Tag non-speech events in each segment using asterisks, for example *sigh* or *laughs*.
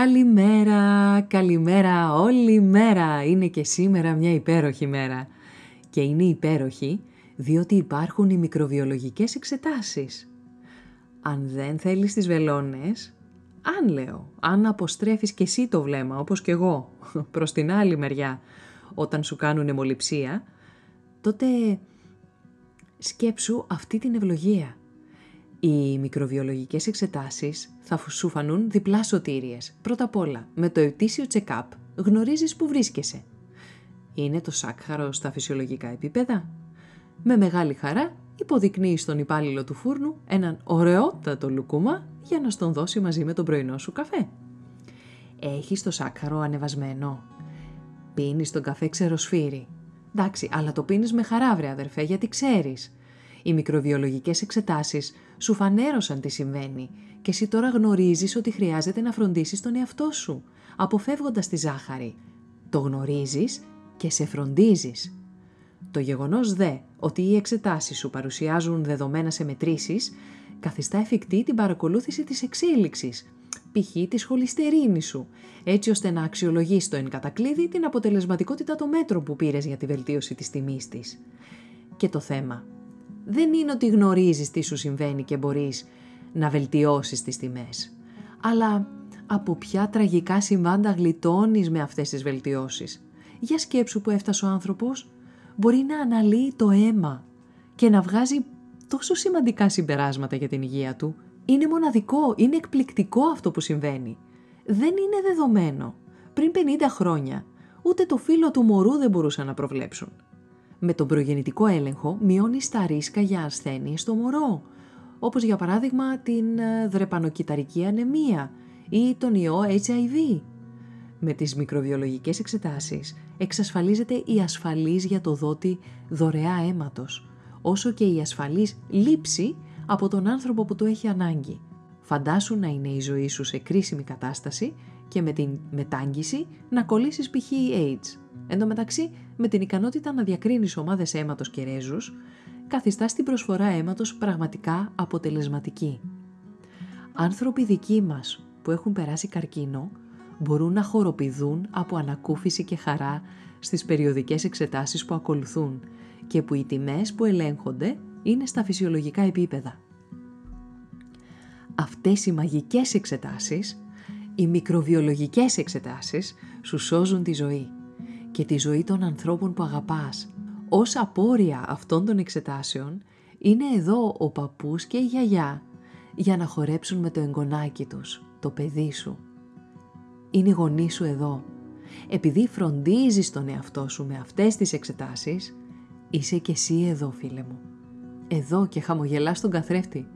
Καλημέρα, καλημέρα, όλη μέρα. Είναι και σήμερα μια υπέροχη μέρα. Και είναι υπέροχη διότι υπάρχουν οι μικροβιολογικές εξετάσεις. Αν δεν θέλεις τις βελόνες, αν λέω, αν αποστρέφεις και εσύ το βλέμμα, όπως και εγώ, *laughs* προς την άλλη μεριά, όταν σου κάνουν αιμοληψία, τότε σκέψου αυτή την ευλογία. Οι μικροβιολογικές εξετάσεις θα σου φανούν διπλά σωτήριες. Πρώτα απ' όλα, με το ετήσιο check-up γνωρίζεις που βρίσκεσαι. Είναι το σάκχαρο στα φυσιολογικά επίπεδα; Με μεγάλη χαρά υποδεικνύεις στον υπάλληλο του φούρνου έναν ωραιότατο λουκούμα για να στον δώσει μαζί με τον πρωινό σου καφέ. Έχεις το σάκχαρο ανεβασμένο; Πίνεις τον καφέ ξεροσφύρι; Εντάξει, αλλά το πίνεις με χαρά βρε αδερφέ γιατί ξέρεις. Οι μικροβιολογικές εξετάσεις σου φανέρωσαν τι συμβαίνει και εσύ τώρα γνωρίζεις ότι χρειάζεται να φροντίσεις τον εαυτό σου, αποφεύγοντας τη ζάχαρη. Το γνωρίζεις και σε φροντίζεις. Το γεγονός δε ότι οι εξετάσεις σου παρουσιάζουν δεδομένα σε μετρήσεις, καθιστά εφικτή την παρακολούθηση της εξέλιξης, π.χ. της χολυστερίνης σου, έτσι ώστε να αξιολογείς το εν κατακλείδη την αποτελεσματικότητα των μέτρων που πήρες για τη βελτίωση της τιμής της. Και το θέμα δεν είναι ότι γνωρίζεις τι σου συμβαίνει και μπορείς να βελτιώσεις τις τιμές, αλλά από ποια τραγικά συμβάντα γλιτώνεις με αυτές τις βελτιώσεις; Για σκέψου που έφτασε ο άνθρωπος, μπορεί να αναλύει το αίμα και να βγάζει τόσο σημαντικά συμπεράσματα για την υγεία του. Είναι μοναδικό, είναι εκπληκτικό αυτό που συμβαίνει. Δεν είναι δεδομένο. Πριν 50 χρόνια, ούτε το φίλο του μωρού δεν μπορούσαν να προβλέψουν. Με τον προγεννητικό έλεγχο μειώνει τα ρίσκα για ασθένειες στο μωρό, όπως για παράδειγμα την ε, δρεπανοκυταρική ανεμία ή τον ιό HIV. Με τις μικροβιολογικές εξετάσεις εξασφαλίζεται η ασφαλής για το δότη δωρεά αίματος, όσο και η ασφαλής λήψη από τον άνθρωπο που το έχει ανάγκη. Φαντάσου να είναι η ζωή σου σε κρίσιμη κατάσταση και με την μετάγγιση να κολλήσεις π.χ. AIDS. Εν τω μεταξύ, με την ικανότητα να διακρίνεις ομάδες αίματος και ρέζους, καθιστά την προσφορά αίματος πραγματικά αποτελεσματική. Άνθρωποι δικοί μας που έχουν περάσει καρκίνο μπορούν να χοροπηδούν από ανακούφιση και χαρά στις περιοδικές εξετάσεις που ακολουθούν και που οι τιμές που ελέγχονται είναι στα φυσιολογικά επίπεδα. Αυτές οι μαγικές εξετάσεις, οι μικροβιολογικές εξετάσεις, σου σώζουν τη ζωή και τη ζωή των ανθρώπων που αγαπάς. Ως απόρρια αυτών των εξετάσεων είναι εδώ ο παππούς και η γιαγιά για να χορέψουν με το εγγονάκι τους, το παιδί σου. Είναι η γονή σου εδώ. Επειδή φροντίζεις τον εαυτό σου με αυτές τις εξετάσεις, είσαι και εσύ εδώ φίλε μου. Εδώ και χαμογελάς τον καθρέφτη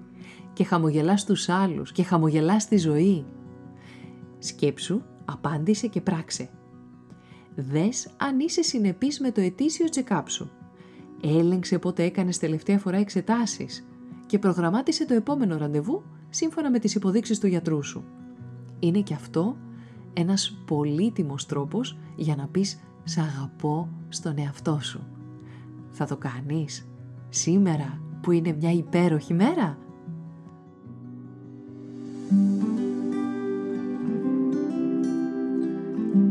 και χαμογελάς τους άλλους και χαμογελάς τη ζωή. Σκέψου, απάντησε και πράξε. Δες αν είσαι συνεπής με το ετήσιο τσεκάπ σου. Έλεγξε πότε έκανες τελευταία φορά εξετάσεις και προγραμμάτισε το επόμενο ραντεβού σύμφωνα με τις υποδείξεις του γιατρού σου. Είναι και αυτό ένας πολύτιμος τρόπος για να πεις «Σ' αγαπώ στον εαυτό σου». Θα το κάνεις σήμερα που είναι μια υπέροχη μέρα.